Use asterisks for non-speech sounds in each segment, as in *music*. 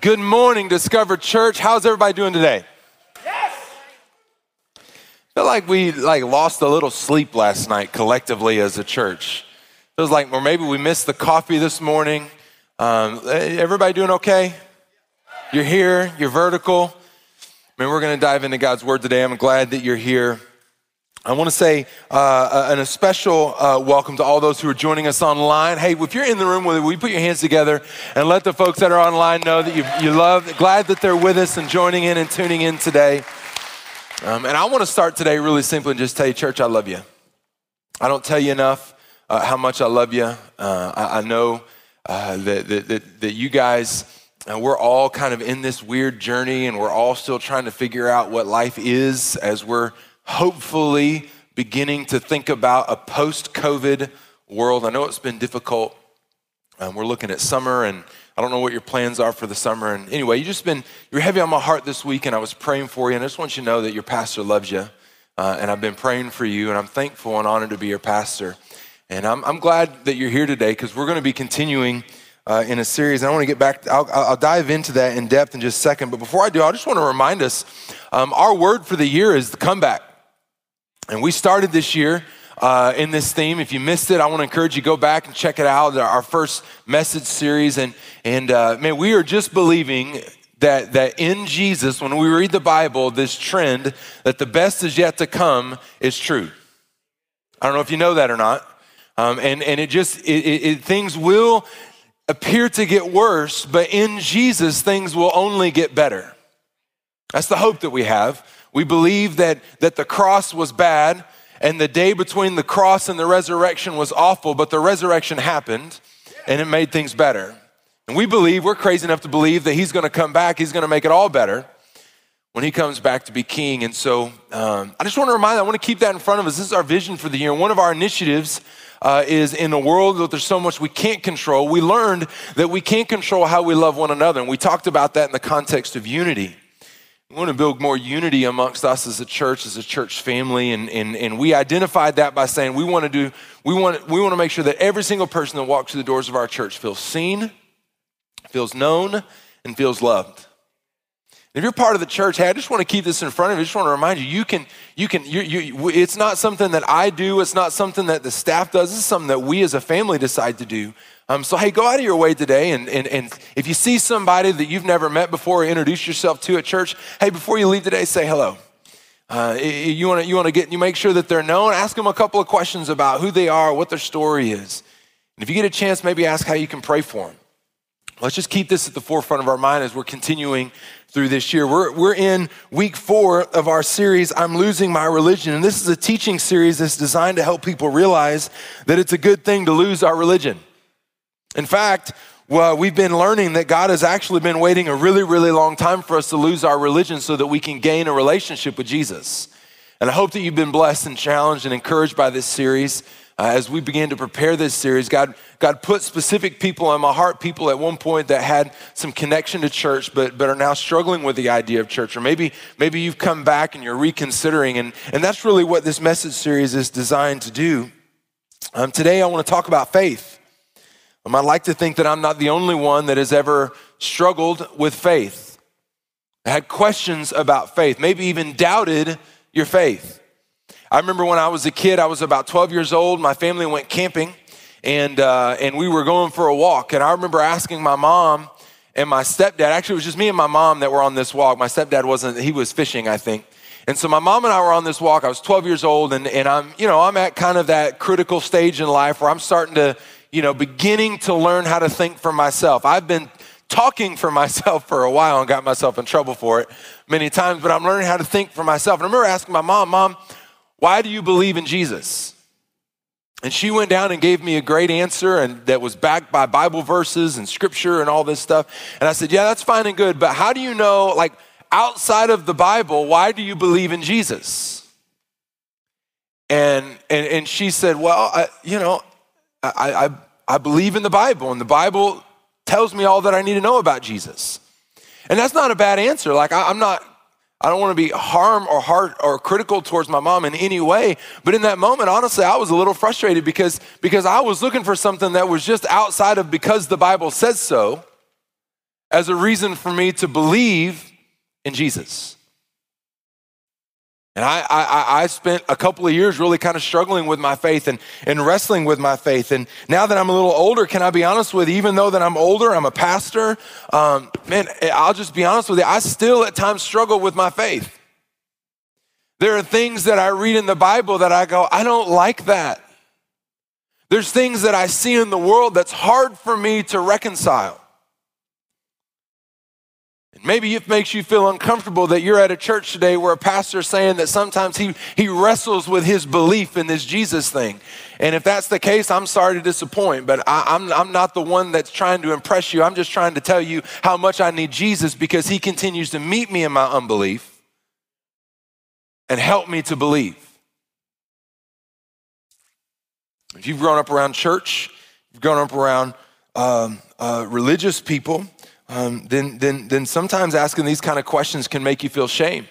Good morning, Discover Church. How's everybody doing today? Yes. I feel like we like lost a little sleep last night collectively as a church. It was like, or maybe we missed the coffee this morning. Um, everybody doing okay? You're here. You're vertical. I mean, we're going to dive into God's Word today. I'm glad that you're here. I want to say uh, an, a special uh, welcome to all those who are joining us online. Hey, if you're in the room, will you put your hands together and let the folks that are online know that you, you love, glad that they're with us and joining in and tuning in today. Um, and I want to start today really simply and just tell you, church, I love you. I don't tell you enough uh, how much I love you. Uh, I, I, know uh, that, that, that, that you guys, uh, we're all kind of in this weird journey and we're all still trying to figure out what life is as we're hopefully beginning to think about a post COVID world. I know it's been difficult. Um, we're looking at summer, and I don't know what your plans are for the summer. And anyway, you just been, you're heavy on my heart this week, and I was praying for you. And I just want you to know that your pastor loves you. Uh, and I've been praying for you, and I'm thankful and honored to be your pastor. And I'm, I'm glad that you're here today because we're going to be continuing uh, in a series. I want to get back, I'll, I'll, dive into that in depth in just a second. But before I do, I just want to remind us um, our word for the year is the comeback. And we started this year uh, in this theme. If you missed it, I want to encourage you go back and check it out. Our first message series, and and uh, man, we are just believing that that in Jesus, when we read the Bible, this trend that the best is yet to come is true. I don't know if you know that or not, um, and and it just it, it, it, things will appear to get worse, but in Jesus, things will only get better. That's the hope that we have. We believe that, that the cross was bad and the day between the cross and the resurrection was awful, but the resurrection happened and it made things better. And we believe, we're crazy enough to believe that he's gonna come back, he's gonna make it all better when he comes back to be king. And so um, I just wanna remind, I wanna keep that in front of us. This is our vision for the year. One of our initiatives uh, is in a world that there's so much we can't control, we learned that we can't control how we love one another. And we talked about that in the context of unity. We want to build more unity amongst us as a church, as a church family, and, and, and we identified that by saying we want to do, we want, we want to make sure that every single person that walks through the doors of our church feels seen, feels known, and feels loved. If you're part of the church, hey, I just want to keep this in front of you. I just want to remind you, you can, you can, you, you, it's not something that I do. It's not something that the staff does. It's something that we as a family decide to do. Um, so, hey, go out of your way today. And, and, and if you see somebody that you've never met before or introduce yourself to at church, hey, before you leave today, say hello. Uh, you want to you want to get you make sure that they're known. Ask them a couple of questions about who they are, what their story is, and if you get a chance, maybe ask how you can pray for them. Let's just keep this at the forefront of our mind as we're continuing through this year. We're, we're in week four of our series, I'm Losing My Religion. And this is a teaching series that's designed to help people realize that it's a good thing to lose our religion. In fact, well, we've been learning that God has actually been waiting a really, really long time for us to lose our religion so that we can gain a relationship with Jesus. And I hope that you've been blessed and challenged and encouraged by this series. Uh, as we began to prepare this series, God, God put specific people on my heart, people at one point that had some connection to church, but, but are now struggling with the idea of church. Or maybe, maybe you've come back and you're reconsidering. And, and that's really what this message series is designed to do. Um, today, I want to talk about faith. Um, I'd like to think that I'm not the only one that has ever struggled with faith, I had questions about faith, maybe even doubted your faith. I remember when I was a kid, I was about 12 years old. My family went camping, and uh, and we were going for a walk. And I remember asking my mom and my stepdad. Actually, it was just me and my mom that were on this walk. My stepdad wasn't; he was fishing, I think. And so my mom and I were on this walk. I was 12 years old, and, and I'm, you know, I'm at kind of that critical stage in life where I'm starting to you know, beginning to learn how to think for myself. I've been talking for myself for a while and got myself in trouble for it many times, but I'm learning how to think for myself. And I remember asking my mom, Mom, why do you believe in Jesus? And she went down and gave me a great answer and that was backed by Bible verses and scripture and all this stuff. And I said, Yeah, that's fine and good, but how do you know, like, outside of the Bible, why do you believe in Jesus? And, and, and she said, Well, I, you know, I, I, I believe in the Bible, and the Bible tells me all that I need to know about Jesus. And that's not a bad answer. Like, I, I'm not, I don't want to be harm or hard or critical towards my mom in any way. But in that moment, honestly, I was a little frustrated because, because I was looking for something that was just outside of because the Bible says so. as a reason for me to believe in Jesus. And I, I, I, spent a couple of years really kind of struggling with my faith and, and wrestling with my faith. And now that I'm a little older, can I be honest with you? Even though that I'm older, I'm a pastor, um, man, I'll just be honest with you. I still at times struggle with my faith. There are things that I read in the Bible that I go, I don't like that. There's things that I see in the world that's hard for me to reconcile. Maybe it makes you feel uncomfortable that you're at a church today where a pastor is saying that sometimes he, he wrestles with his belief in this Jesus thing. And if that's the case, I'm sorry to disappoint, but I, I'm, I'm not the one that's trying to impress you. I'm just trying to tell you how much I need Jesus because he continues to meet me in my unbelief and help me to believe. If you've grown up around church, you've grown up around um, uh, religious people, um, then, then, then sometimes asking these kind of questions can make you feel shame.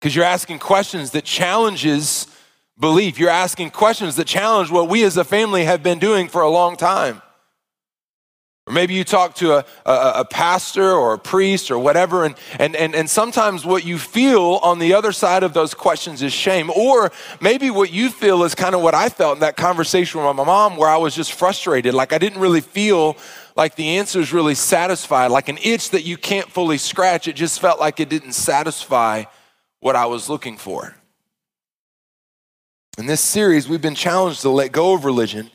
Because you're asking questions that challenges belief. You're asking questions that challenge what we as a family have been doing for a long time. Or maybe you talk to a, a, a, pastor or a priest or whatever, and, and, and, and sometimes what you feel on the other side of those questions is shame. Or maybe what you feel is kind of what I felt in that conversation with my mom, where I was just frustrated. Like I didn't really feel like the answer is really satisfied, like an itch that you can't fully scratch. It just felt like it didn't satisfy what I was looking for. In this series, we've been challenged to let go of religion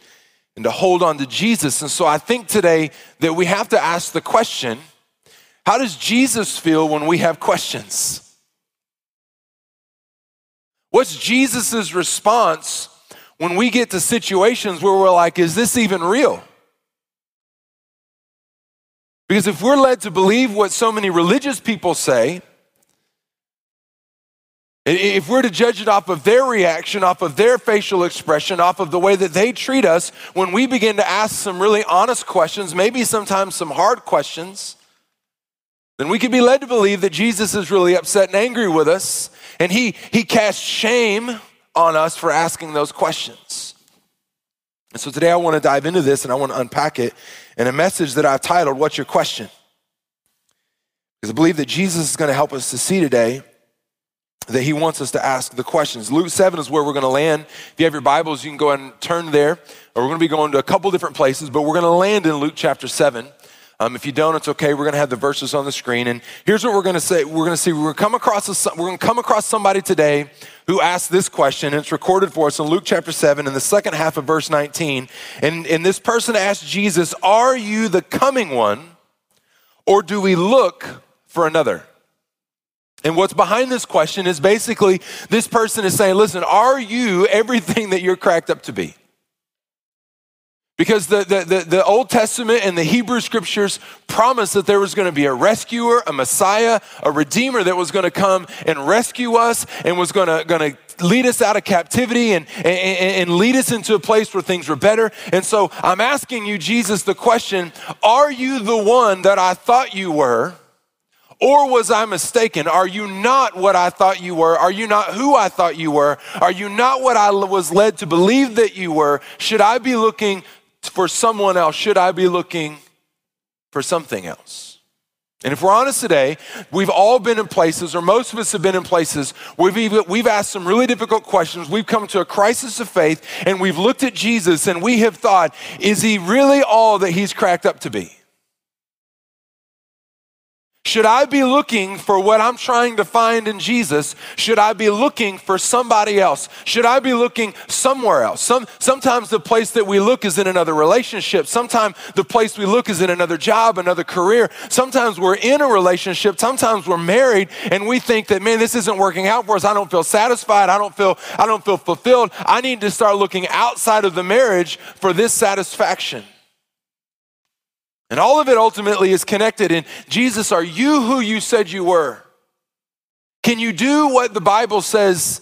and to hold on to Jesus. And so I think today that we have to ask the question how does Jesus feel when we have questions? What's Jesus' response when we get to situations where we're like, is this even real? Because if we're led to believe what so many religious people say, if we're to judge it off of their reaction, off of their facial expression, off of the way that they treat us, when we begin to ask some really honest questions, maybe sometimes some hard questions, then we could be led to believe that Jesus is really upset and angry with us, and he, he casts shame on us for asking those questions. And so today I want to dive into this and I want to unpack it in a message that I've titled, What's Your Question? Because I believe that Jesus is going to help us to see today that he wants us to ask the questions. Luke 7 is where we're going to land. If you have your Bibles, you can go and turn there. Or we're going to be going to a couple different places, but we're going to land in Luke chapter 7. Um, if you don't, it's okay. We're going to have the verses on the screen. And here's what we're going to say. We're going to see, we're going to come across, a, we're going to come across somebody today who asked this question. And it's recorded for us in Luke chapter 7 in the second half of verse 19. And, and this person asked Jesus, Are you the coming one, or do we look for another? And what's behind this question is basically this person is saying, Listen, are you everything that you're cracked up to be? Because the, the, the, the, Old Testament and the Hebrew scriptures promised that there was going to be a rescuer, a Messiah, a Redeemer that was going to come and rescue us and was going to, going to lead us out of captivity and, and, and lead us into a place where things were better. And so I'm asking you, Jesus, the question Are you the one that I thought you were? Or was I mistaken? Are you not what I thought you were? Are you not who I thought you were? Are you not what I was led to believe that you were? Should I be looking for someone else? Should I be looking for something else? And if we're honest today, we've all been in places, or most of us have been in places, where we've, we've asked some really difficult questions. We've come to a crisis of faith, and we've looked at Jesus and we have thought, is he really all that he's cracked up to be? Should I be looking for what I'm trying to find in Jesus? Should I be looking for somebody else? Should I be looking somewhere else? Some, sometimes the place that we look is in another relationship. Sometimes the place we look is in another job, another career. Sometimes we're in a relationship. Sometimes we're married and we think that, man, this isn't working out for us. I don't feel satisfied. I don't feel, I don't feel fulfilled. I need to start looking outside of the marriage for this satisfaction. And all of it ultimately is connected in Jesus, are you who you said you were? Can you do what the Bible says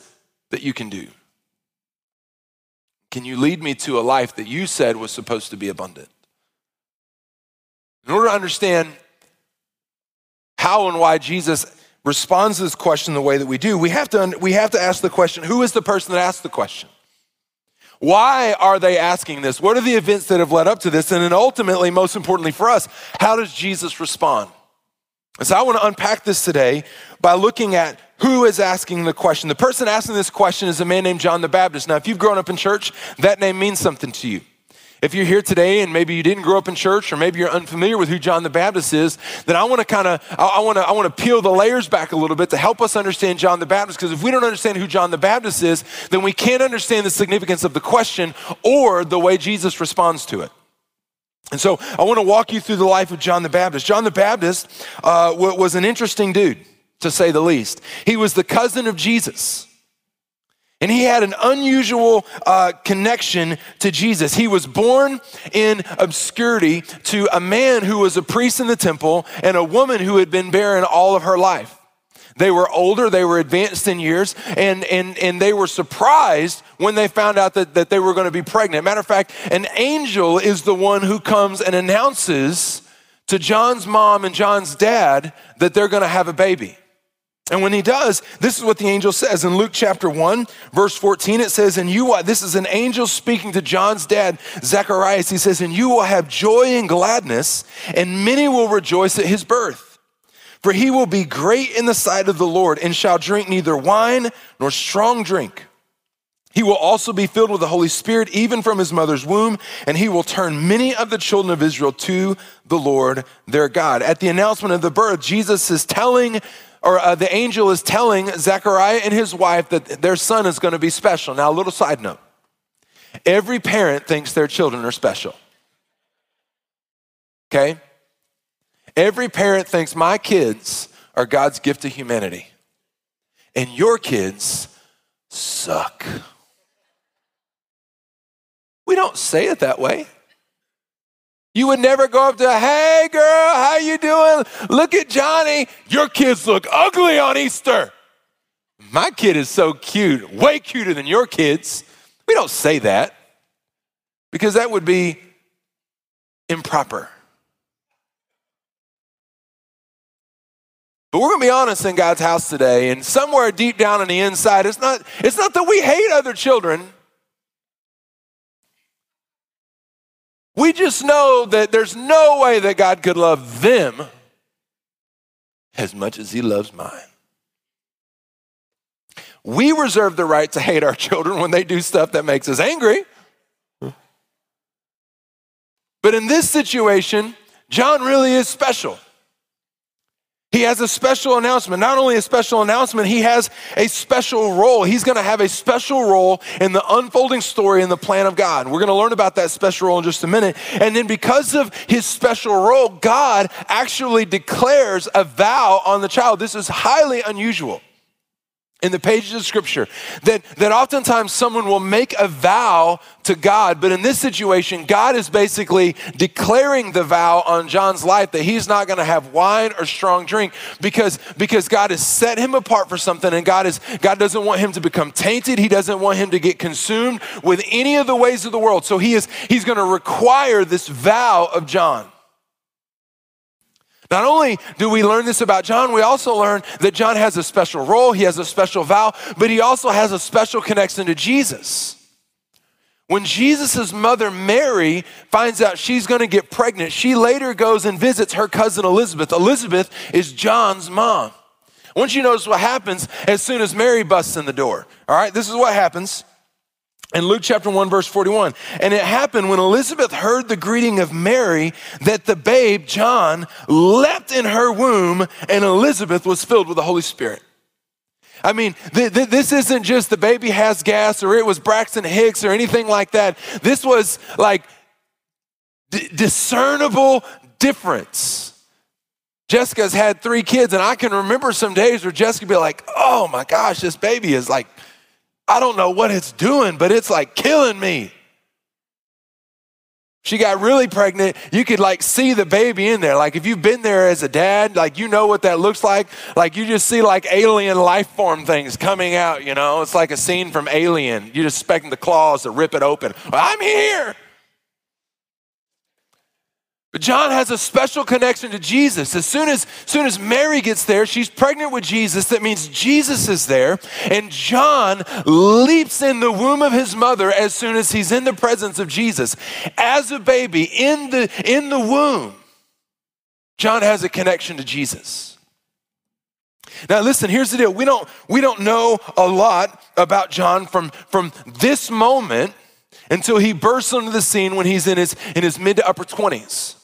that you can do? Can you lead me to a life that you said was supposed to be abundant? In order to understand how and why Jesus responds to this question the way that we do, we have to, we have to ask the question who is the person that asked the question? Why are they asking this? What are the events that have led up to this? And then ultimately, most importantly for us, how does Jesus respond? And so I want to unpack this today by looking at who is asking the question. The person asking this question is a man named John the Baptist. Now, if you've grown up in church, that name means something to you. If you're here today and maybe you didn't grow up in church or maybe you're unfamiliar with who John the Baptist is, then I want to kind of I want to I want to peel the layers back a little bit to help us understand John the Baptist because if we don't understand who John the Baptist is, then we can't understand the significance of the question or the way Jesus responds to it. And so I want to walk you through the life of John the Baptist. John the Baptist uh, was an interesting dude, to say the least. He was the cousin of Jesus. And he had an unusual uh, connection to Jesus. He was born in obscurity to a man who was a priest in the temple and a woman who had been barren all of her life. They were older, they were advanced in years, and, and, and they were surprised when they found out that, that they were going to be pregnant. Matter of fact, an angel is the one who comes and announces to John's mom and John's dad that they're going to have a baby. And when he does, this is what the angel says in Luke chapter 1, verse 14. It says, And you, this is an angel speaking to John's dad, Zacharias. He says, And you will have joy and gladness, and many will rejoice at his birth. For he will be great in the sight of the Lord, and shall drink neither wine nor strong drink. He will also be filled with the Holy Spirit, even from his mother's womb, and he will turn many of the children of Israel to the Lord their God. At the announcement of the birth, Jesus is telling or uh, the angel is telling Zechariah and his wife that their son is going to be special. Now, a little side note every parent thinks their children are special. Okay? Every parent thinks my kids are God's gift to humanity, and your kids suck. We don't say it that way. You would never go up to, hey girl, how you doing? Look at Johnny. Your kids look ugly on Easter. My kid is so cute, way cuter than your kids. We don't say that because that would be improper. But we're going to be honest in God's house today, and somewhere deep down on the inside, it's not, it's not that we hate other children. We just know that there's no way that God could love them as much as He loves mine. We reserve the right to hate our children when they do stuff that makes us angry. But in this situation, John really is special. He has a special announcement. Not only a special announcement, he has a special role. He's going to have a special role in the unfolding story in the plan of God. We're going to learn about that special role in just a minute. And then, because of his special role, God actually declares a vow on the child. This is highly unusual in the pages of scripture that, that oftentimes someone will make a vow to God, but in this situation, God is basically declaring the vow on John's life that he's not going to have wine or strong drink because, because God has set him apart for something and God, is, God doesn't want him to become tainted. He doesn't want him to get consumed with any of the ways of the world. So he is, he's going to require this vow of John. Not only do we learn this about John, we also learn that John has a special role, he has a special vow, but he also has a special connection to Jesus. When Jesus' mother, Mary, finds out she's going to get pregnant, she later goes and visits her cousin Elizabeth. Elizabeth is John's mom. Once you notice what happens as soon as Mary busts in the door. All right, this is what happens in Luke chapter 1, verse 41. And it happened when Elizabeth heard the greeting of Mary that the babe, John, leapt in her womb, and Elizabeth was filled with the Holy Spirit. I mean, th- th- this isn't just the baby has gas or it was Braxton Hicks or anything like that. This was like d- discernible difference. Jessica's had three kids, and I can remember some days where Jessica would be like, oh my gosh, this baby is like I don't know what it's doing, but it's like killing me. She got really pregnant. You could like see the baby in there. Like if you've been there as a dad, like you know what that looks like. Like you just see like alien life form things coming out, you know? It's like a scene from Alien. You're just expecting the claws to rip it open. I'm here. But John has a special connection to Jesus. As soon as, soon as Mary gets there, she's pregnant with Jesus. That means Jesus is there. And John leaps in the womb of his mother as soon as he's in the presence of Jesus. As a baby in the, in the womb, John has a connection to Jesus. Now listen, here's the deal. We don't, we don't know a lot about John from, from this moment until he bursts onto the scene when he's in his, in his mid to upper 20s.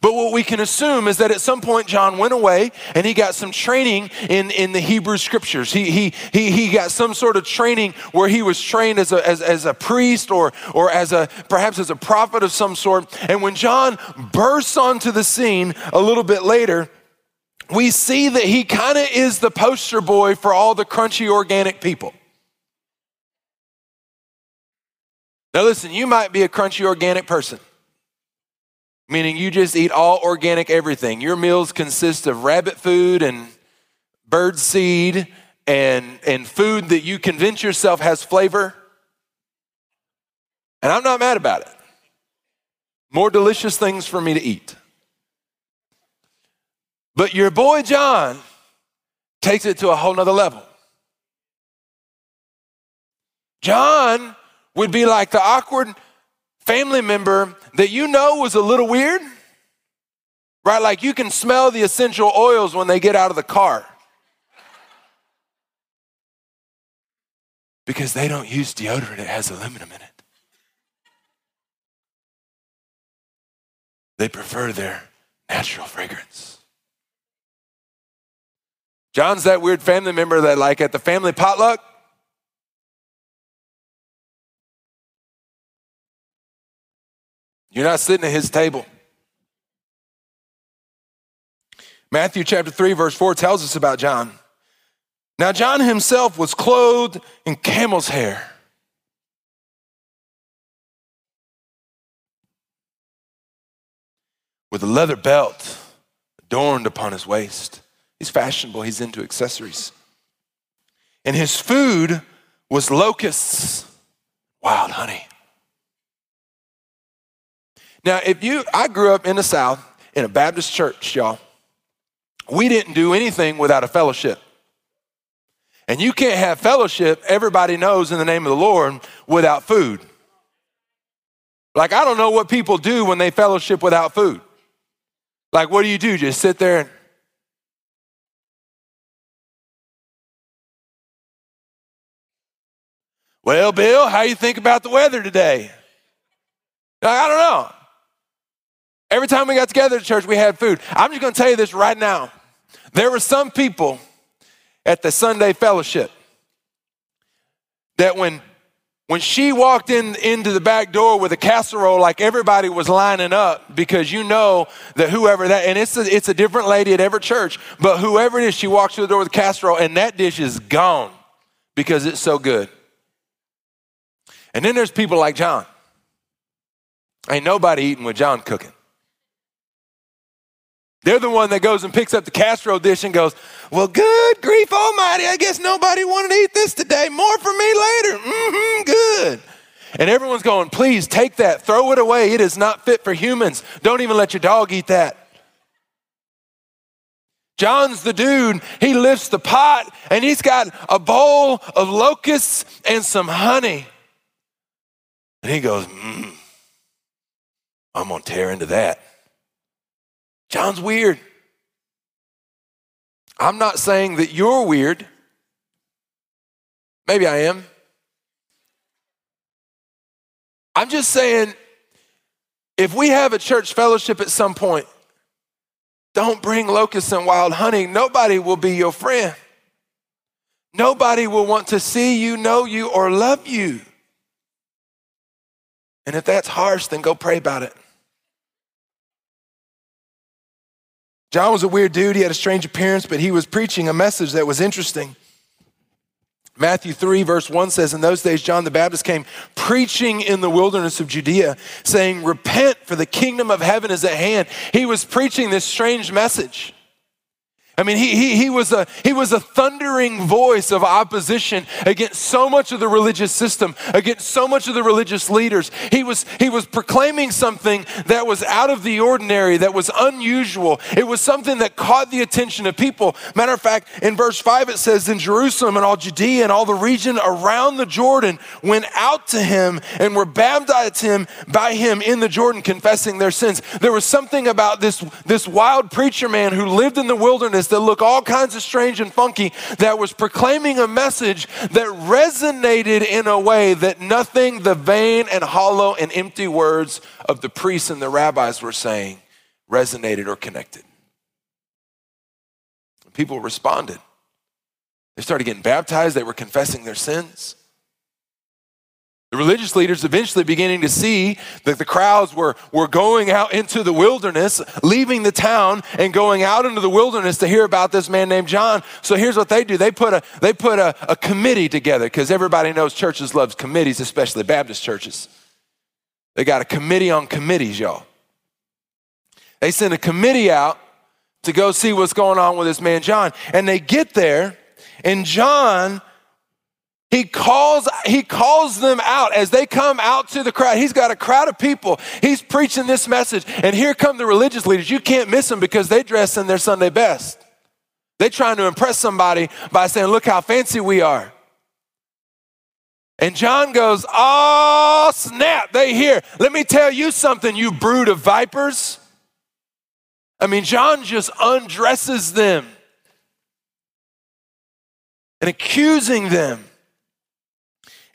But what we can assume is that at some point John went away and he got some training in, in the Hebrew scriptures. He, he, he, he got some sort of training where he was trained as a, as, as a priest or, or as a, perhaps as a prophet of some sort. And when John bursts onto the scene a little bit later, we see that he kind of is the poster boy for all the crunchy organic people. Now, listen, you might be a crunchy organic person meaning you just eat all organic everything. Your meals consist of rabbit food and bird seed and, and food that you convince yourself has flavor. And I'm not mad about it. More delicious things for me to eat. But your boy John takes it to a whole nother level. John would be like the awkward family member that you know was a little weird, right? Like you can smell the essential oils when they get out of the car. Because they don't use deodorant, it has aluminum in it. They prefer their natural fragrance. John's that weird family member that, like, at the family potluck, You're not sitting at his table. Matthew chapter 3, verse 4 tells us about John. Now, John himself was clothed in camel's hair. With a leather belt adorned upon his waist. He's fashionable, he's into accessories. And his food was locusts, wild honey. Now, if you, I grew up in the South in a Baptist church, y'all. We didn't do anything without a fellowship. And you can't have fellowship, everybody knows in the name of the Lord, without food. Like, I don't know what people do when they fellowship without food. Like, what do you do? Just sit there and Well, Bill, how you think about the weather today? I don't know. Every time we got together at church, we had food. I'm just going to tell you this right now. There were some people at the Sunday fellowship that when when she walked in into the back door with a casserole like everybody was lining up because you know that whoever that and it's a, it's a different lady at every church but whoever it is she walks through the door with a casserole and that dish is gone because it's so good and then there's people like john ain't nobody eating with john cooking they're the one that goes and picks up the casserole dish and goes, Well, good grief almighty, I guess nobody wanted to eat this today. More for me later. Mm-hmm, good. And everyone's going, Please take that, throw it away. It is not fit for humans. Don't even let your dog eat that. John's the dude, he lifts the pot and he's got a bowl of locusts and some honey. And he goes, mm, I'm going to tear into that. John's weird. I'm not saying that you're weird. Maybe I am. I'm just saying if we have a church fellowship at some point, don't bring locusts and wild honey. Nobody will be your friend. Nobody will want to see you, know you, or love you. And if that's harsh, then go pray about it. John was a weird dude. He had a strange appearance, but he was preaching a message that was interesting. Matthew 3, verse 1 says, In those days, John the Baptist came preaching in the wilderness of Judea, saying, Repent, for the kingdom of heaven is at hand. He was preaching this strange message. I mean, he, he, he, was a, he was a thundering voice of opposition against so much of the religious system, against so much of the religious leaders. He was, he was proclaiming something that was out of the ordinary, that was unusual. It was something that caught the attention of people. Matter of fact, in verse 5, it says, In Jerusalem and all Judea and all the region around the Jordan went out to him and were baptized him by him in the Jordan, confessing their sins. There was something about this, this wild preacher man who lived in the wilderness that look all kinds of strange and funky that was proclaiming a message that resonated in a way that nothing the vain and hollow and empty words of the priests and the rabbis were saying resonated or connected. People responded. They started getting baptized, they were confessing their sins. The religious leaders eventually beginning to see that the crowds were, were going out into the wilderness, leaving the town and going out into the wilderness to hear about this man named John. So here's what they do. They put a, they put a, a committee together because everybody knows churches loves committees, especially Baptist churches. They got a committee on committees, y'all. They send a committee out to go see what's going on with this man John. And they get there and John he calls, he calls them out as they come out to the crowd. He's got a crowd of people. He's preaching this message. And here come the religious leaders. You can't miss them because they dress in their Sunday best. They're trying to impress somebody by saying, Look how fancy we are. And John goes, Oh, snap, they hear. Let me tell you something, you brood of vipers. I mean, John just undresses them and accusing them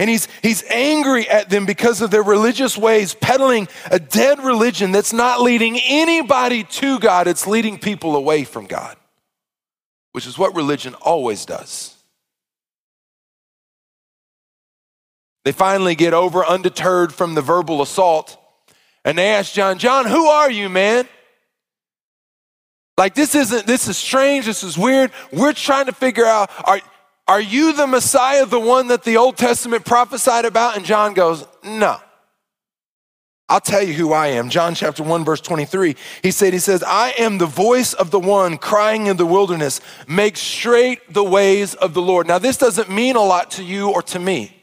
and he's, he's angry at them because of their religious ways, peddling a dead religion that's not leading anybody to God, it's leading people away from God, which is what religion always does. They finally get over undeterred from the verbal assault and they ask John, John, who are you, man? Like, this isn't, this is strange, this is weird. We're trying to figure out, are, are you the Messiah, the one that the Old Testament prophesied about? And John goes, No. I'll tell you who I am. John chapter 1, verse 23. He said, He says, I am the voice of the one crying in the wilderness, make straight the ways of the Lord. Now, this doesn't mean a lot to you or to me.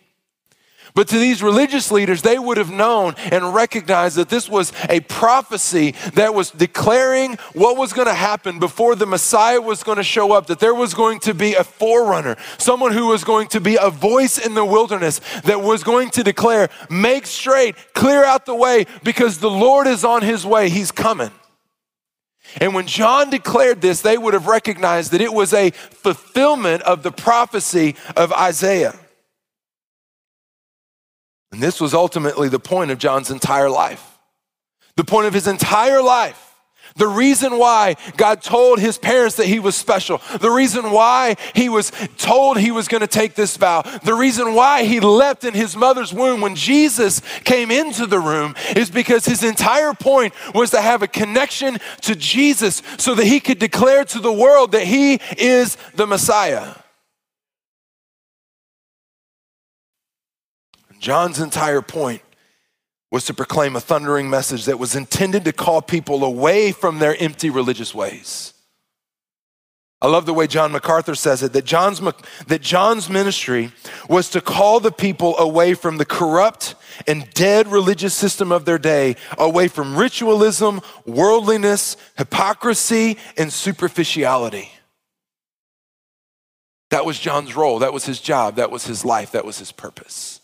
But to these religious leaders, they would have known and recognized that this was a prophecy that was declaring what was going to happen before the Messiah was going to show up, that there was going to be a forerunner, someone who was going to be a voice in the wilderness that was going to declare, make straight, clear out the way, because the Lord is on his way, he's coming. And when John declared this, they would have recognized that it was a fulfillment of the prophecy of Isaiah. And this was ultimately the point of John's entire life. The point of his entire life. The reason why God told his parents that he was special, the reason why he was told he was going to take this vow, the reason why he leapt in his mother's womb when Jesus came into the room is because his entire point was to have a connection to Jesus so that he could declare to the world that he is the Messiah. John's entire point was to proclaim a thundering message that was intended to call people away from their empty religious ways. I love the way John MacArthur says it that John's, that John's ministry was to call the people away from the corrupt and dead religious system of their day, away from ritualism, worldliness, hypocrisy, and superficiality. That was John's role, that was his job, that was his life, that was his purpose.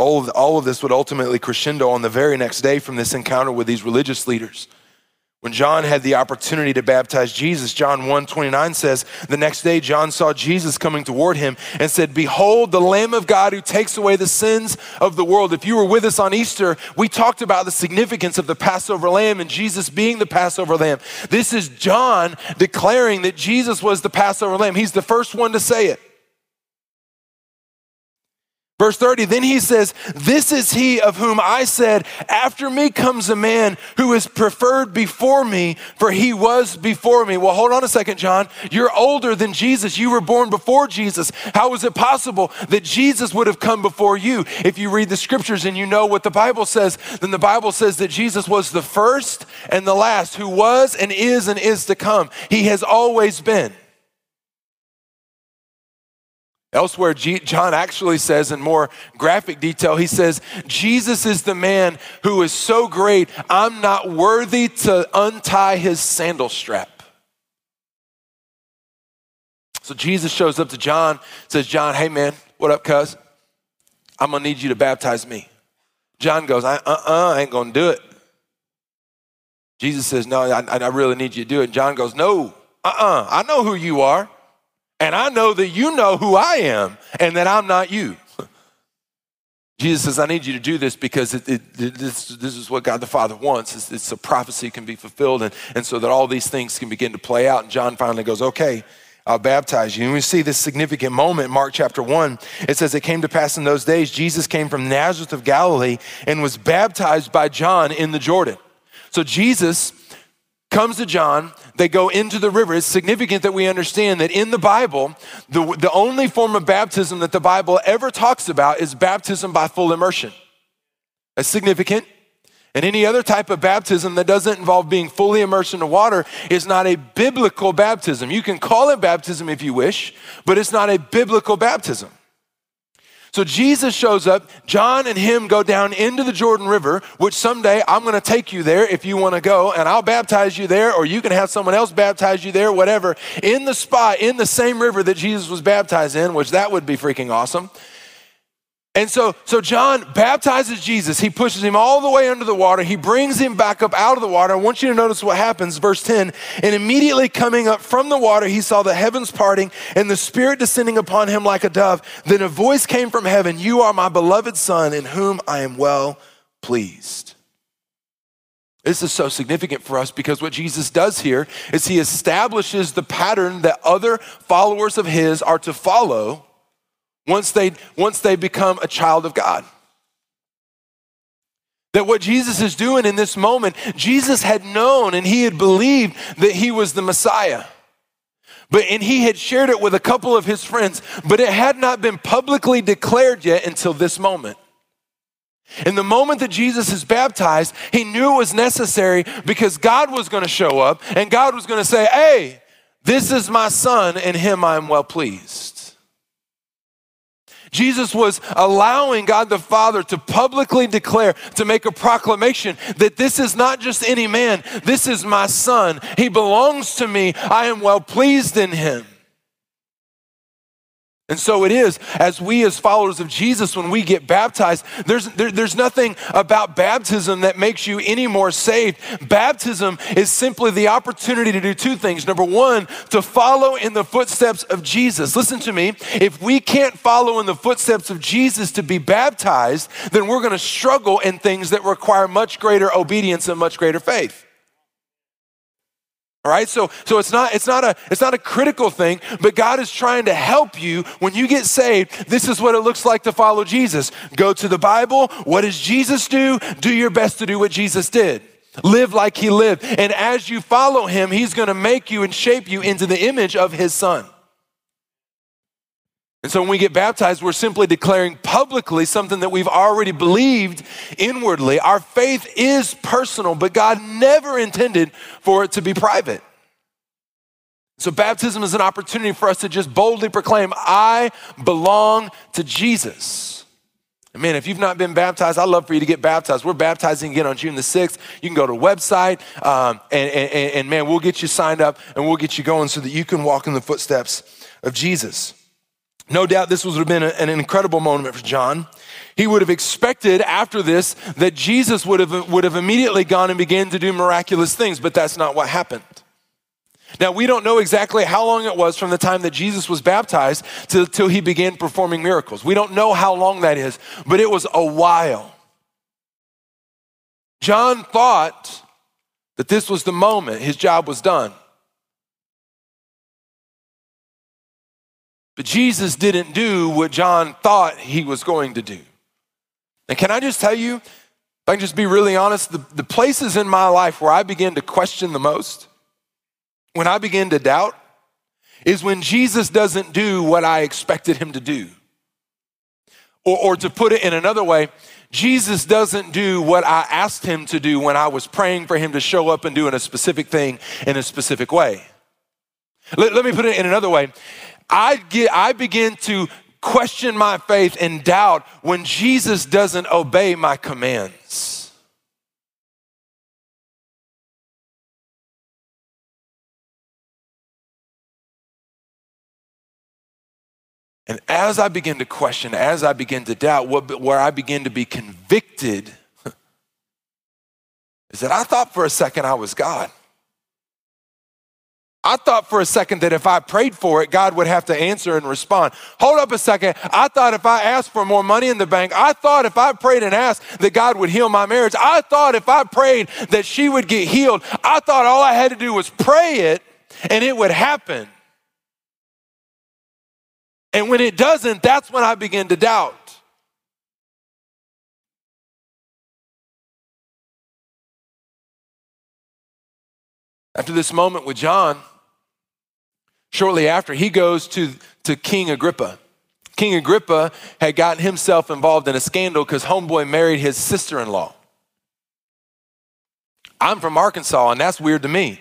All of, all of this would ultimately crescendo on the very next day from this encounter with these religious leaders. When John had the opportunity to baptize Jesus, John 1 29 says, The next day John saw Jesus coming toward him and said, Behold, the Lamb of God who takes away the sins of the world. If you were with us on Easter, we talked about the significance of the Passover lamb and Jesus being the Passover lamb. This is John declaring that Jesus was the Passover lamb. He's the first one to say it. Verse 30, then he says, This is he of whom I said, After me comes a man who is preferred before me, for he was before me. Well, hold on a second, John. You're older than Jesus. You were born before Jesus. How is it possible that Jesus would have come before you? If you read the scriptures and you know what the Bible says, then the Bible says that Jesus was the first and the last, who was and is and is to come. He has always been. Elsewhere, John actually says in more graphic detail, he says, Jesus is the man who is so great, I'm not worthy to untie his sandal strap. So Jesus shows up to John, says, John, hey man, what up, cuz? I'm gonna need you to baptize me. John goes, I uh uh, I ain't gonna do it. Jesus says, No, I, I really need you to do it. And John goes, No, uh uh, I know who you are. And I know that you know who I am and that I'm not you. Jesus says, I need you to do this because it, it, this, this is what God the Father wants. It's, it's a prophecy can be fulfilled, and, and so that all these things can begin to play out. And John finally goes, Okay, I'll baptize you. And we see this significant moment Mark chapter 1. It says, It came to pass in those days, Jesus came from Nazareth of Galilee and was baptized by John in the Jordan. So Jesus comes to John, they go into the river. It's significant that we understand that in the Bible, the, the only form of baptism that the Bible ever talks about is baptism by full immersion. That's significant. And any other type of baptism that doesn't involve being fully immersed in the water is not a biblical baptism. You can call it baptism if you wish, but it's not a biblical baptism. So Jesus shows up, John and him go down into the Jordan River, which someday I'm going to take you there if you want to go, and I'll baptize you there, or you can have someone else baptize you there, whatever, in the spot, in the same river that Jesus was baptized in, which that would be freaking awesome. And so, so John baptizes Jesus. He pushes him all the way under the water. He brings him back up out of the water. I want you to notice what happens. Verse 10 And immediately coming up from the water, he saw the heavens parting and the Spirit descending upon him like a dove. Then a voice came from heaven You are my beloved Son, in whom I am well pleased. This is so significant for us because what Jesus does here is he establishes the pattern that other followers of his are to follow once they, once they become a child of God. That what Jesus is doing in this moment, Jesus had known and he had believed that he was the Messiah. But and he had shared it with a couple of his friends, but it had not been publicly declared yet until this moment. In the moment that Jesus is baptized, he knew it was necessary because God was going to show up and God was going to say, Hey, this is my son, and him I am well pleased. Jesus was allowing God the Father to publicly declare, to make a proclamation that this is not just any man, this is my son. He belongs to me. I am well pleased in him. And so it is, as we as followers of Jesus, when we get baptized, there's, there, there's nothing about baptism that makes you any more saved. Baptism is simply the opportunity to do two things. Number one, to follow in the footsteps of Jesus. Listen to me. If we can't follow in the footsteps of Jesus to be baptized, then we're going to struggle in things that require much greater obedience and much greater faith. All right, so so it's not it's not a it's not a critical thing, but God is trying to help you when you get saved. This is what it looks like to follow Jesus. Go to the Bible. What does Jesus do? Do your best to do what Jesus did. Live like he lived. And as you follow him, he's going to make you and shape you into the image of his son. And so when we get baptized, we're simply declaring publicly something that we've already believed inwardly. Our faith is personal, but God never intended for it to be private. So baptism is an opportunity for us to just boldly proclaim, I belong to Jesus. And man, if you've not been baptized, I'd love for you to get baptized. We're baptizing again on June the 6th. You can go to the website, um, and, and, and man, we'll get you signed up and we'll get you going so that you can walk in the footsteps of Jesus. No doubt this would have been an incredible moment for John. He would have expected after this that Jesus would have, would have immediately gone and began to do miraculous things, but that's not what happened. Now, we don't know exactly how long it was from the time that Jesus was baptized till, till he began performing miracles. We don't know how long that is, but it was a while. John thought that this was the moment his job was done. But Jesus didn't do what John thought he was going to do. And can I just tell you, if I can just be really honest, the, the places in my life where I begin to question the most, when I begin to doubt, is when Jesus doesn't do what I expected him to do. Or, or to put it in another way, Jesus doesn't do what I asked him to do when I was praying for him to show up and doing a specific thing in a specific way. Let, let me put it in another way. I, get, I begin to question my faith and doubt when Jesus doesn't obey my commands. And as I begin to question, as I begin to doubt, what, where I begin to be convicted *laughs* is that I thought for a second I was God. I thought for a second that if I prayed for it, God would have to answer and respond. Hold up a second. I thought if I asked for more money in the bank, I thought if I prayed and asked that God would heal my marriage, I thought if I prayed that she would get healed, I thought all I had to do was pray it and it would happen. And when it doesn't, that's when I begin to doubt. After this moment with John, shortly after, he goes to, to King Agrippa. King Agrippa had gotten himself involved in a scandal because Homeboy married his sister in law. I'm from Arkansas, and that's weird to me.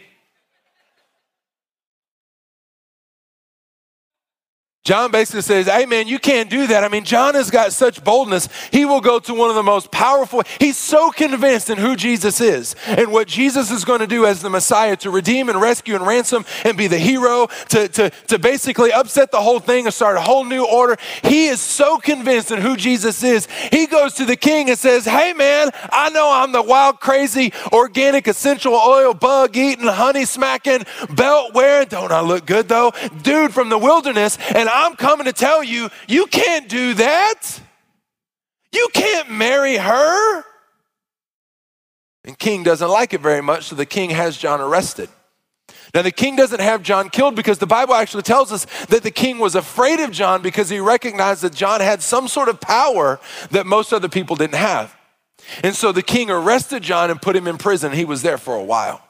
John basically says, Hey man, you can't do that. I mean, John has got such boldness. He will go to one of the most powerful, he's so convinced in who Jesus is and what Jesus is going to do as the Messiah to redeem and rescue and ransom and be the hero, to, to, to basically upset the whole thing and start a whole new order. He is so convinced in who Jesus is. He goes to the king and says, Hey man, I know I'm the wild, crazy, organic, essential oil, bug eating, honey smacking, belt wearing, don't I look good though? Dude from the wilderness, and I I'm coming to tell you, you can't do that. You can't marry her. And King doesn't like it very much, so the king has John arrested. Now, the king doesn't have John killed because the Bible actually tells us that the king was afraid of John because he recognized that John had some sort of power that most other people didn't have. And so the king arrested John and put him in prison. He was there for a while.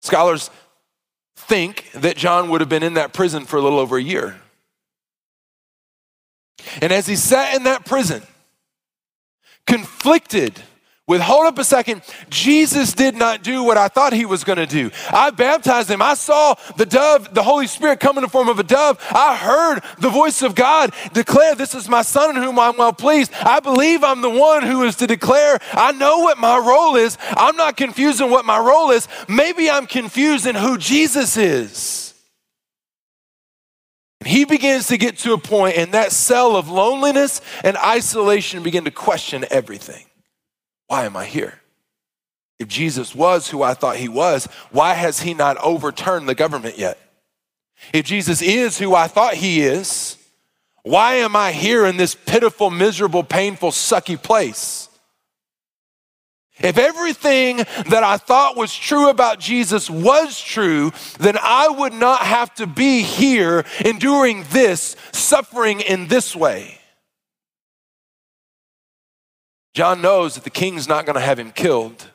Scholars think that John would have been in that prison for a little over a year. And as he sat in that prison, conflicted with hold up a second, Jesus did not do what I thought he was going to do. I baptized him. I saw the dove, the Holy Spirit come in the form of a dove. I heard the voice of God declare, This is my son in whom I'm well pleased. I believe I'm the one who is to declare. I know what my role is. I'm not confused in what my role is. Maybe I'm confused in who Jesus is. And he begins to get to a and that cell of loneliness and isolation, begin to question everything. Why am I here? If Jesus was who I thought he was, why has he not overturned the government yet? If Jesus is who I thought he is, why am I here in this pitiful, miserable, painful, sucky place? If everything that I thought was true about Jesus was true, then I would not have to be here enduring this, suffering in this way. John knows that the king's not going to have him killed,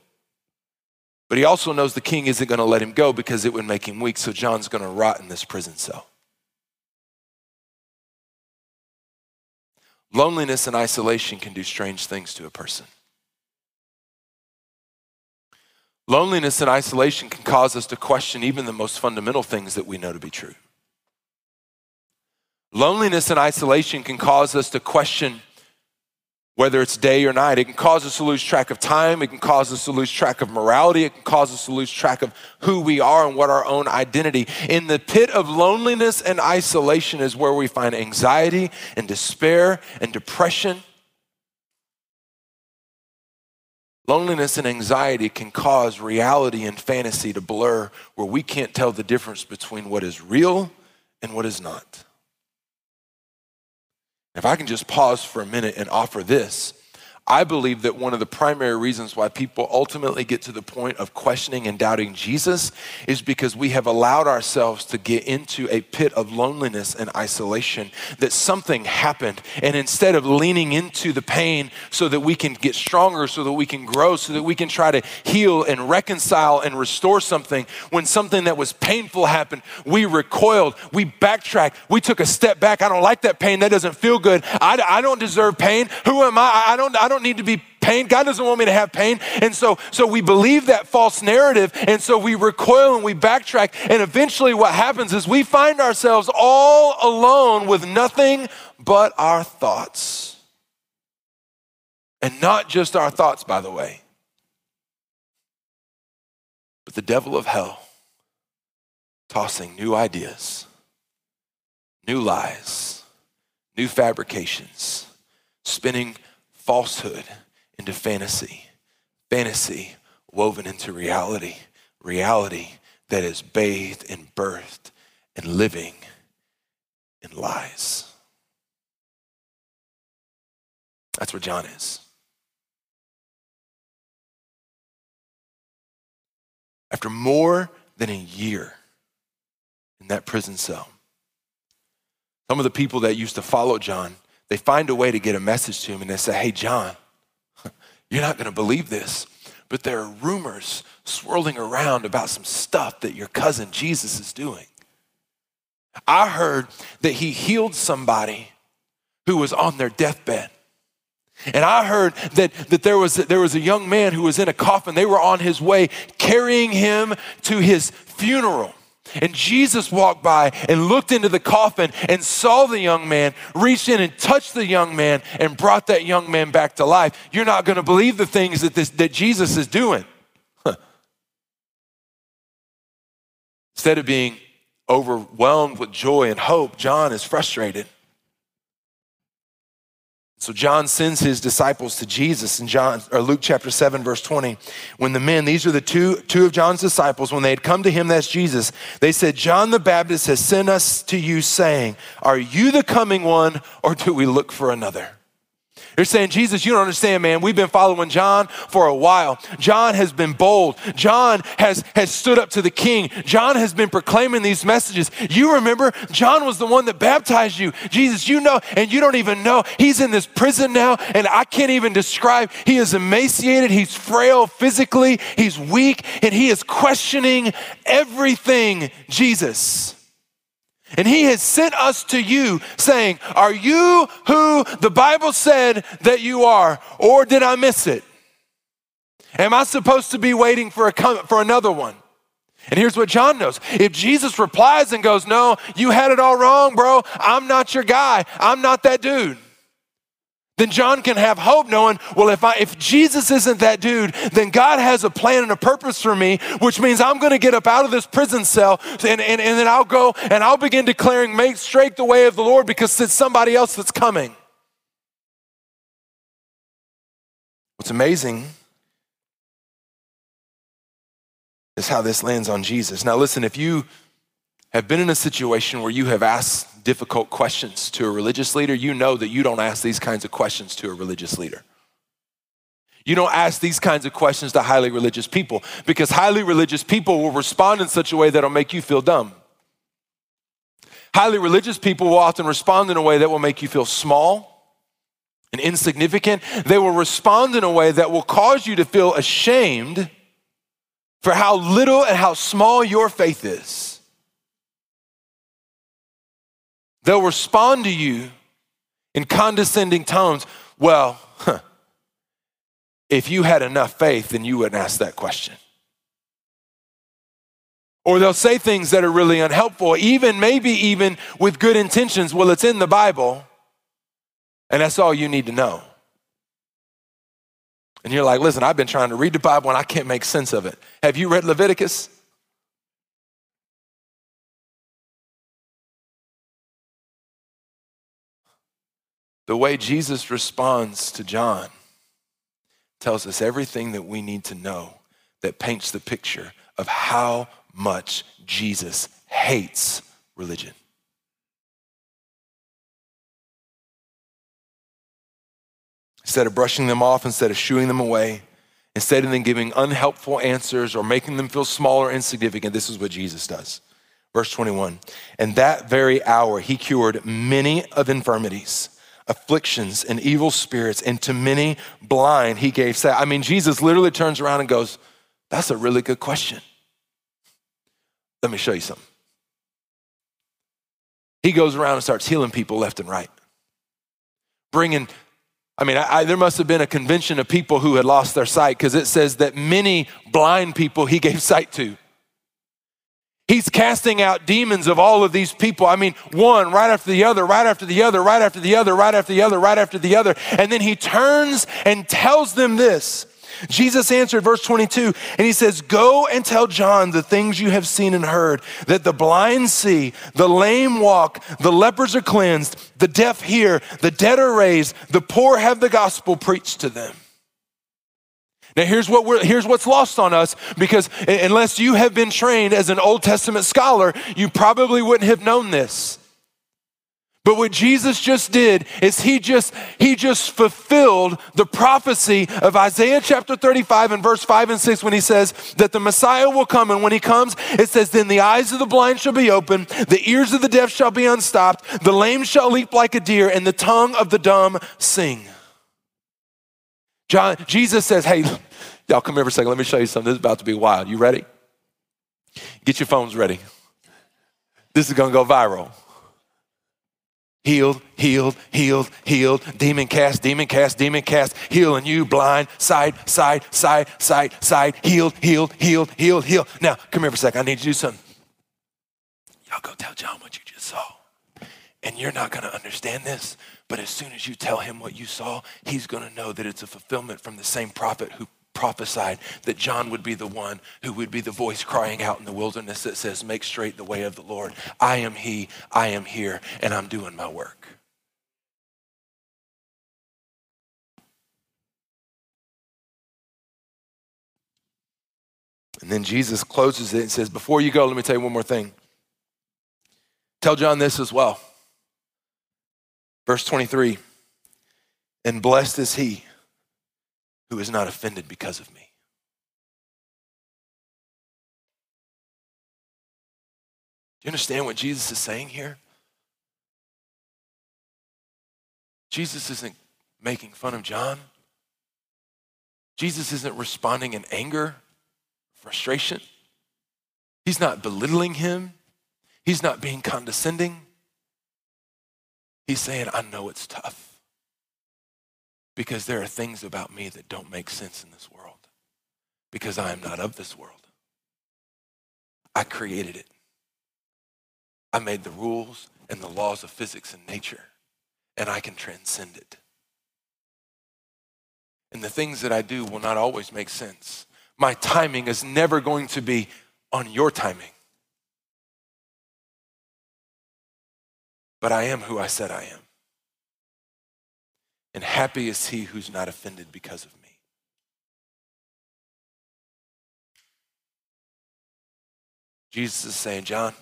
but he also knows the king isn't going to let him go because it would make him weak, so John's going to rot in this prison cell. Loneliness and isolation can do strange things to a person. Loneliness and isolation can cause us to question even the most fundamental things that we know to be true. Loneliness and isolation can cause us to question whether it's day or night. It can cause us to lose track of time. It can cause us to lose track of morality. It can cause us to lose track of who we are and what our own identity. In the pit of loneliness and isolation is where we find anxiety and despair and depression. Loneliness and anxiety can cause reality and fantasy to blur where we can't tell the difference between what is real and what is not. If I can just pause for a minute and offer this, I believe that one of the primary reasons why people ultimately get to the point of questioning and doubting Jesus is because we have allowed ourselves to get into a pit of loneliness and isolation, that something happened. And instead of leaning into the pain so that we can get stronger, so that we can grow, so that we can try to heal and reconcile and restore something, when something that was painful happened, we recoiled, we backtracked, we took a step back. I don't like that pain. That doesn't feel good. I, I don't deserve pain. Who am I? I don't, I don't need to be pain. God doesn't want me to have pain. And so, so we believe that false narrative. And so we recoil and we backtrack. And eventually what happens is we find ourselves all alone with nothing but our thoughts. And not just our thoughts, by the way, but the devil of hell tossing new ideas, new lies, new fabrications, spinning falsehood into fantasy, fantasy woven into reality, reality that is bathed and birthed and living in lies. That's where John is. After more than a year in that prison cell, some of the people that used to follow John they find a way to get a message to him and they say, Hey, John, *laughs* you're not going to believe this, but there are rumors swirling around about some stuff that your cousin Jesus is doing. I heard that he healed somebody who was on their deathbed. And I heard that, that there, was, there was a young man who was in a coffin. They were on his way carrying him to his funeral. And Jesus walked by and looked into the coffin and saw the young man, reached in and touched the young man and brought that young man back to life. You're not going to believe the things that, this, that Jesus is doing. Instead of being overwhelmed with joy and hope, John is frustrated. So John sends his disciples to Jesus in John or Luke chapter 7 verse 20. When the men, these are the two two of John's disciples, when they had come to him that's Jesus, they said, "John the Baptist has sent us to you saying, are you the coming one or do we look for another?" They're saying, Jesus, you don't understand, man. We've been following John for a while. John has been bold. John has, has stood up to the king. John has been proclaiming these messages. You remember, John was the one that baptized you. Jesus, you know, and you don't even know. He's in this prison now, and I can't even describe. He is emaciated. He's frail physically. He's weak, and he is questioning everything, Jesus. And he has sent us to you saying, Are you who the Bible said that you are? Or did I miss it? Am I supposed to be waiting for, a, for another one? And here's what John knows. If Jesus replies and goes, No, you had it all wrong, bro. I'm not your guy. I'm not that dude then John can have hope knowing, well, if, I, if Jesus isn't that dude, then God has a plan and a purpose for me, which means I'm going to get up out of this prison cell and, and, and then I'll go and I'll begin declaring, make straight the way of the Lord because it's somebody else that's coming. What's amazing is how this lands on Jesus. Now, listen, if you have been in a situation where you have asked difficult questions to a religious leader, you know that you don't ask these kinds of questions to a religious leader. You don't ask these kinds of questions to highly religious people because highly religious people will respond in such a way that'll make you feel dumb. Highly religious people will often respond in a way that will make you feel small and insignificant. They will respond in a way that will cause you to feel ashamed for how little and how small your faith is. They'll respond to you in condescending tones. Well, huh, if you had enough faith, then you wouldn't ask that question. Or they'll say things that are really unhelpful, even maybe even with good intentions. Well, it's in the Bible, and that's all you need to know. And you're like, listen, I've been trying to read the Bible and I can't make sense of it. Have you read Leviticus? The way Jesus responds to John tells us everything that we need to know that paints the picture of how much Jesus hates religion. instead of brushing them off, instead of shooing them away, instead of them giving unhelpful answers or making them feel small or insignificant, this is what Jesus does. Verse 21 And that very hour he cured many of infirmities, afflictions, and evil spirits, and to many blind he gave sight. I mean, Jesus literally turns around and goes, That's a really good question. Let me show you something. He goes around and starts healing people left and right, bringing I mean, I, I, there must have been a convention of people who had lost their sight because it says that many blind people he gave sight to. He's casting out demons of all of these people. I mean, one right after the other, right after the other, right after the other, right after the other, right after the other. And then he turns and tells them this. Jesus answered, verse 22, and he says, Go and tell John the things you have seen and heard that the blind see, the lame walk, the lepers are cleansed, the deaf hear, the dead are raised, the poor have the gospel preached to them. Now, here's, what we're, here's what's lost on us because unless you have been trained as an Old Testament scholar, you probably wouldn't have known this. But what Jesus just did is he just he just fulfilled the prophecy of Isaiah chapter 35 and verse 5 and 6 when he says that the Messiah will come and when he comes it says then the eyes of the blind shall be opened the ears of the deaf shall be unstopped the lame shall leap like a deer and the tongue of the dumb sing. John Jesus says, "Hey, y'all come here for a second. Let me show you something. This is about to be wild. You ready? Get your phones ready. This is going to go viral." healed, healed, healed, healed, demon cast, demon cast, demon cast, healing you, blind, side, side, side, side, side, healed, healed, healed, healed, healed. Now, come here for a second. I need you to do something. Y'all go tell John what you just saw. And you're not going to understand this, but as soon as you tell him what you saw, he's going to know that it's a fulfillment from the same prophet who prophesied that John would be the one who would be the voice crying out in the wilderness that says, Make straight the way of the Lord. I am He, I am here, and I'm doing my work. And then Jesus closes it and says, Before you go, let me tell you one more thing. Tell John this as well. Verse 23 And blessed is he who is not offended because of me. Do you understand what Jesus is saying here? Jesus isn't making fun of John. Jesus isn't responding in anger, frustration. He's not belittling him. He's not being condescending. He's saying, I know it's tough because there are things about me that don't make sense in this world because I am not of this world. I created it. I made the rules and the laws of physics and nature, and I can transcend it. And the things that I do will not always make sense. My timing is never going to be on your timing. But I am who I said I am. And happy is he who's not offended because of me. Jesus is saying, John,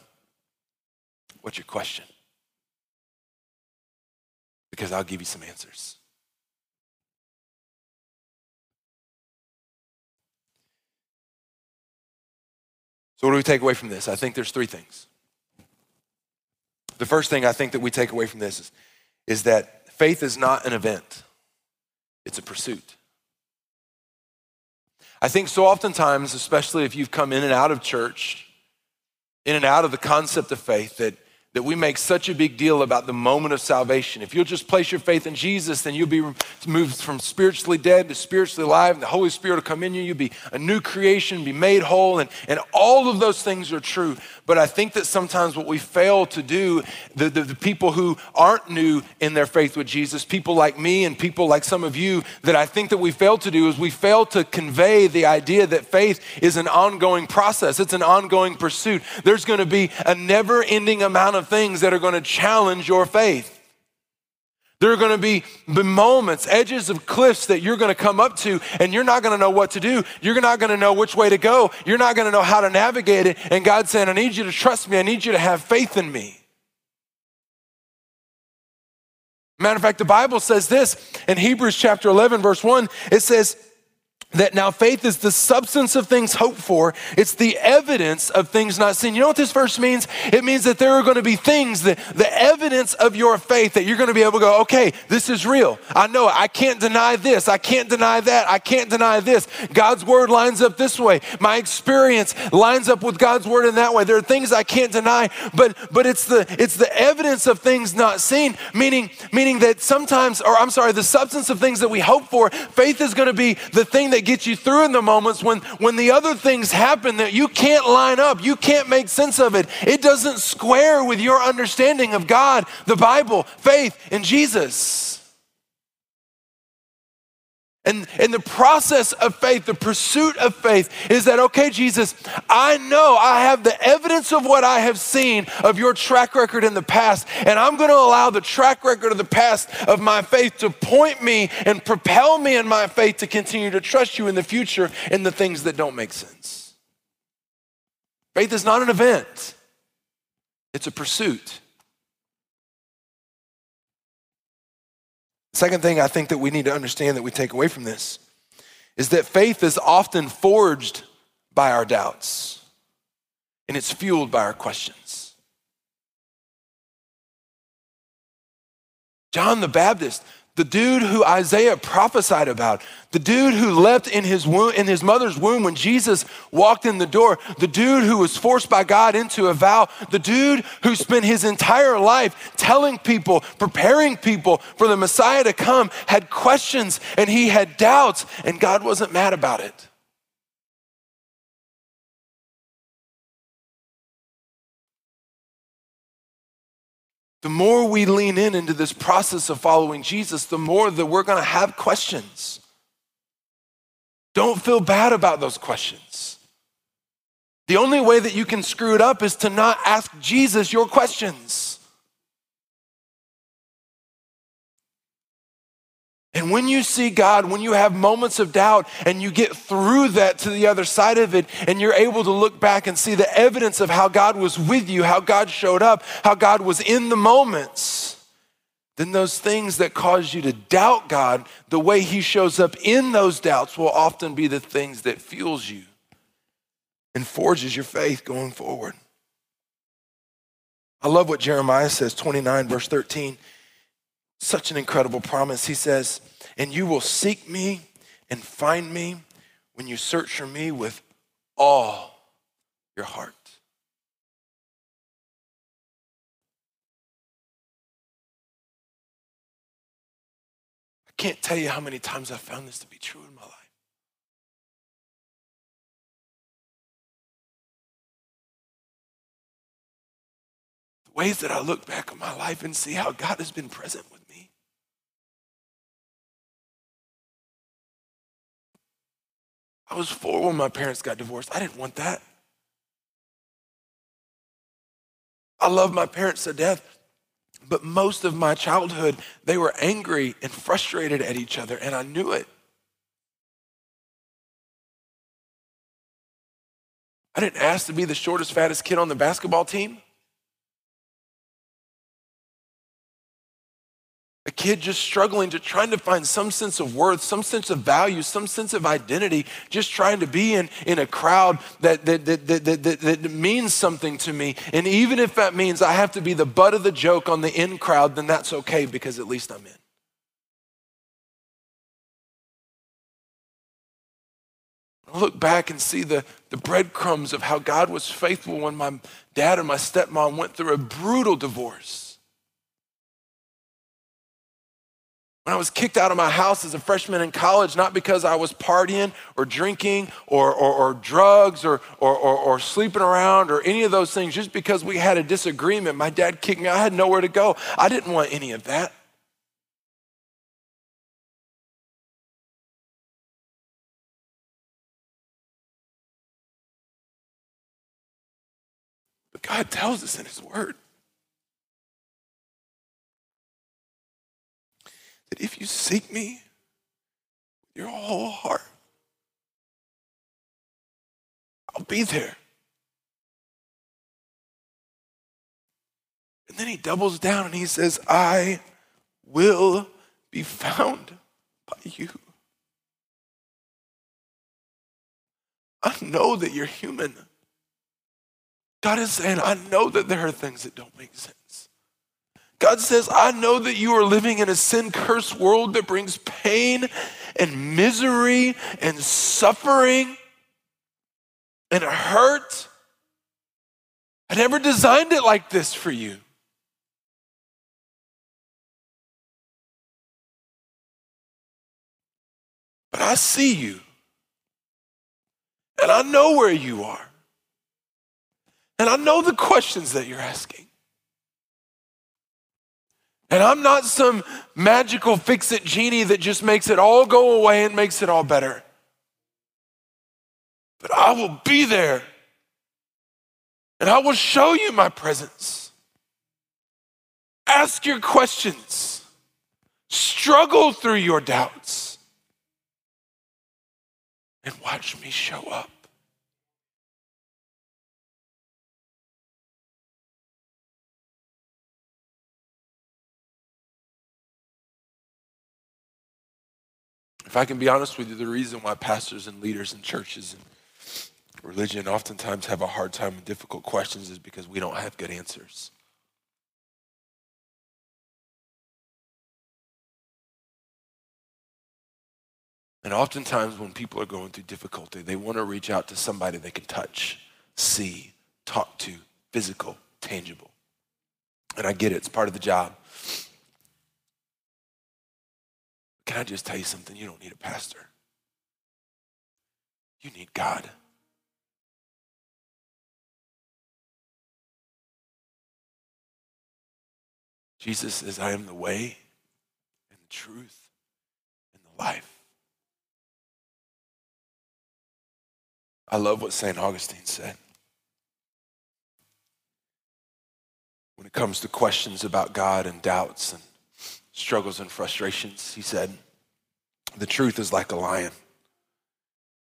what's your question? Because I'll give you some answers. So, what do we take away from this? I think there's three things. The first thing I think that we take away from this is, is that Faith is not an event, it's a pursuit. I think so oftentimes, especially if you've come in and out of church, in and out of the concept of faith, that that we make such a big deal about the moment of salvation. If you'll just place your faith in Jesus, then you'll be moved from spiritually dead to spiritually alive, and the Holy Spirit will come in you. You'll be a new creation, be made whole, and, and all of those things are true. But I think that sometimes what we fail to do, the, the, the people who aren't new in their faith with Jesus, people like me and people like some of you, that I think that we fail to do is we fail to convey the idea that faith is an ongoing process, it's an ongoing pursuit. There's going to be a never ending amount of of things that are going to challenge your faith. There are going to be moments, edges of cliffs that you're going to come up to, and you're not going to know what to do. You're not going to know which way to go. You're not going to know how to navigate it. And God's saying, I need you to trust me. I need you to have faith in me. Matter of fact, the Bible says this in Hebrews chapter 11, verse 1. It says, that now faith is the substance of things hoped for, it's the evidence of things not seen. You know what this verse means? It means that there are going to be things, that, the evidence of your faith, that you're going to be able to go, okay, this is real. I know it. I can't deny this. I can't deny that. I can't deny this. God's word lines up this way. My experience lines up with God's word in that way. There are things I can't deny, but but it's the it's the evidence of things not seen, meaning meaning that sometimes, or I'm sorry, the substance of things that we hope for, faith is going to be the thing that that you through in the moments when, when the other things happen that you can't line up, you can't make sense of it. It doesn't square with your understanding of God, the Bible, faith, and Jesus. And, and the process of faith, the pursuit of faith, is that, okay, Jesus, I know I have the evidence of what I have seen of your track record in the past, and I'm gonna allow the track record of the past of my faith to point me and propel me in my faith to continue to trust you in the future in the things that don't make sense. Faith is not an event, it's a pursuit. Second thing I think that we need to understand that we take away from this is that faith is often forged by our doubts and it's fueled by our questions. John the Baptist the dude who Isaiah prophesied about, the dude who leapt in his, womb, in his mother's womb when Jesus walked in the door, the dude who was forced by God into a vow, the dude who spent his entire life telling people, preparing people for the Messiah to come, had questions and he had doubts, and God wasn't mad about it. The more we lean in into this process of following Jesus, the more that we're going to have questions. Don't feel bad about those questions. The only way that you can screw it up is to not ask Jesus your questions. And when you see God, when you have moments of doubt and you get through that to the other side of it, and you're able to look back and see the evidence of how God was with you, how God showed up, how God was in the moments, then those things that cause you to doubt God, the way He shows up in those doubts will often be the things that fuels you and forges your faith going forward. I love what Jeremiah says, 29, verse 13. Such an incredible promise. He says, And you will seek me and find me when you search for me with all your heart. I can't tell you how many times I've found this to be true in my life. The ways that I look back on my life and see how God has been present with I was four when my parents got divorced. I didn't want that. I love my parents to death, but most of my childhood, they were angry and frustrated at each other, and I knew it. I didn't ask to be the shortest, fattest kid on the basketball team. A kid just struggling to trying to find some sense of worth, some sense of value, some sense of identity, just trying to be in, in a crowd that, that, that, that, that, that means something to me. And even if that means I have to be the butt of the joke on the in crowd, then that's okay because at least I'm in. I look back and see the, the breadcrumbs of how God was faithful when my dad and my stepmom went through a brutal divorce. When I was kicked out of my house as a freshman in college, not because I was partying or drinking or, or, or drugs or, or, or, sleeping around or any of those things, just because we had a disagreement, my dad kicked me. I had nowhere to go. I didn't want any of that. But God tells us in His Word that if you seek me with your whole heart, I'll be there. And then he doubles down and he says, I will be found by you. I know that you're human. God is saying, I know that there are things that don't make sense. God says, I know that you are living in a sin cursed world that brings pain and misery and suffering and hurt. I never designed it like this for you. But I see you. And I know where you are. And I know the questions that you're asking. And I'm not some magical fix it genie that just makes it all go away and makes it all better. But I will be there and I will show you my presence. Ask your questions, struggle through your doubts, and watch me show up. If I can be honest with you, the reason why pastors and leaders in churches and religion oftentimes have a hard time with difficult questions is because we don't have good answers. And oftentimes, when people are going through difficulty, they want to reach out to somebody they can touch, see, talk to, physical, tangible. And I get it, it's part of the job. Can I just tell you something? You don't need a pastor, you need God. Jesus says, I am the way and the truth and the life. I love what St. Augustine said. When it comes to questions about God and doubts and struggles and frustrations, he said, The truth is like a lion.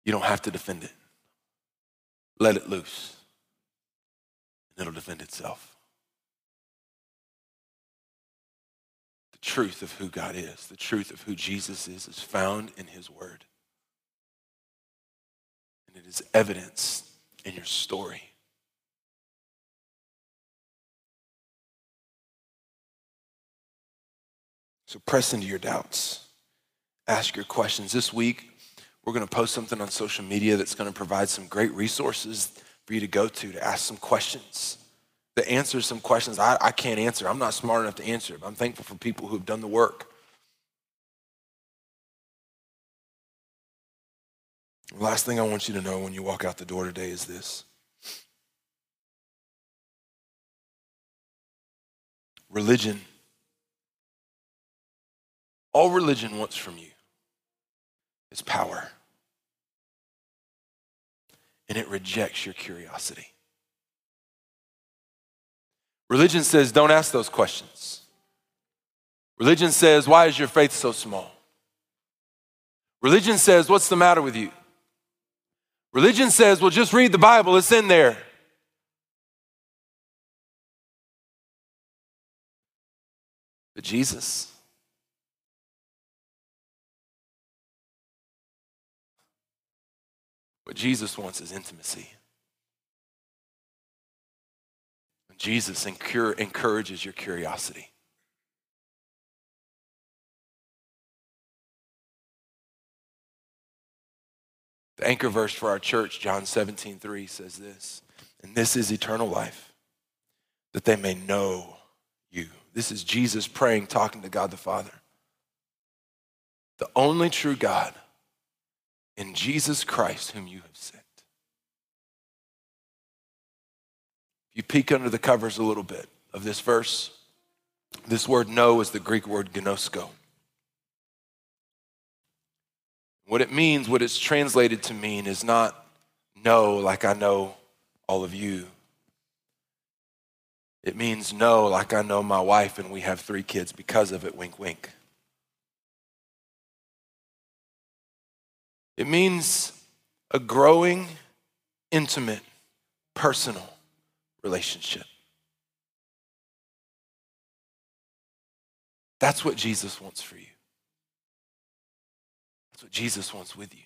You don't have to defend it, let it loose, and it'll defend itself. The truth of who God is, the truth of who Jesus is, is found in his word. And it is evidence in your story. So press into your doubts. Ask your questions. This week, we're going to post something on social media that's going to provide some great resources for you to go to to ask some questions, to answer some questions I, I can't answer. I'm not smart enough to answer, but I'm thankful for people who have done the work. The last thing I want you to know when you walk out the door today is this. Religion all religion wants from you is power. And it rejects your curiosity. Religion says, don't ask those questions. Religion says, why is your faith so small? Religion says, what's the matter with you? Religion says, well, just read the Bible, it's in there. But Jesus, What Jesus wants is intimacy. Jesus encourages your curiosity. The anchor verse for our church, John 17, 3, says this, and this is eternal life, that they may know you. This is Jesus praying, talking to God the Father. The only true God in Jesus Christ, whom you have sent. If you peek under the covers a little bit of this verse, this word know is the Greek word gnosko. What it means, what it's translated to mean, is not know like I know all of you. It means know like I know my wife and we have three kids because of it, wink, wink. It means a growing, intimate, personal relationship. That's what Jesus wants for you. That's what Jesus wants with you.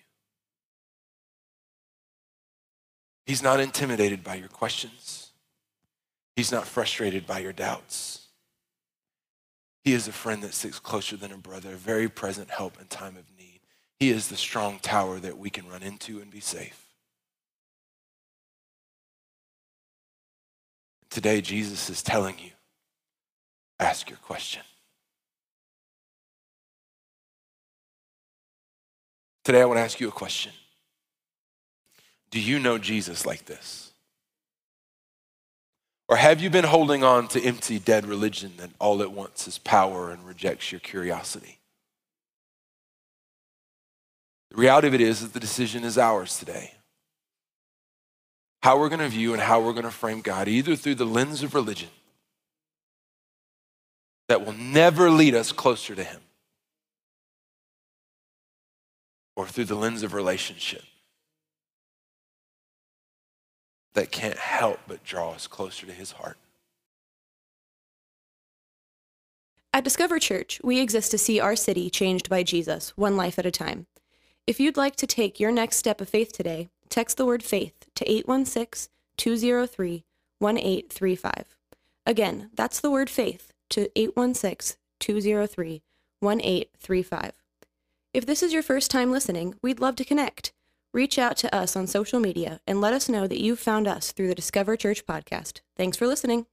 He's not intimidated by your questions. He's not frustrated by your doubts. He is a friend that sticks closer than a brother, a very present help in time of need. He is the strong tower that we can run into and be safe. Today, Jesus is telling you ask your question. Today, I want to ask you a question Do you know Jesus like this? Or have you been holding on to empty, dead religion that all it wants is power and rejects your curiosity? The reality of it is that the decision is ours today. How we're going to view and how we're going to frame God, either through the lens of religion that will never lead us closer to Him, or through the lens of relationship that can't help but draw us closer to His heart. At Discover Church, we exist to see our city changed by Jesus, one life at a time. If you'd like to take your next step of faith today, text the word faith to 816 203 1835. Again, that's the word faith to 816 203 1835. If this is your first time listening, we'd love to connect. Reach out to us on social media and let us know that you've found us through the Discover Church podcast. Thanks for listening.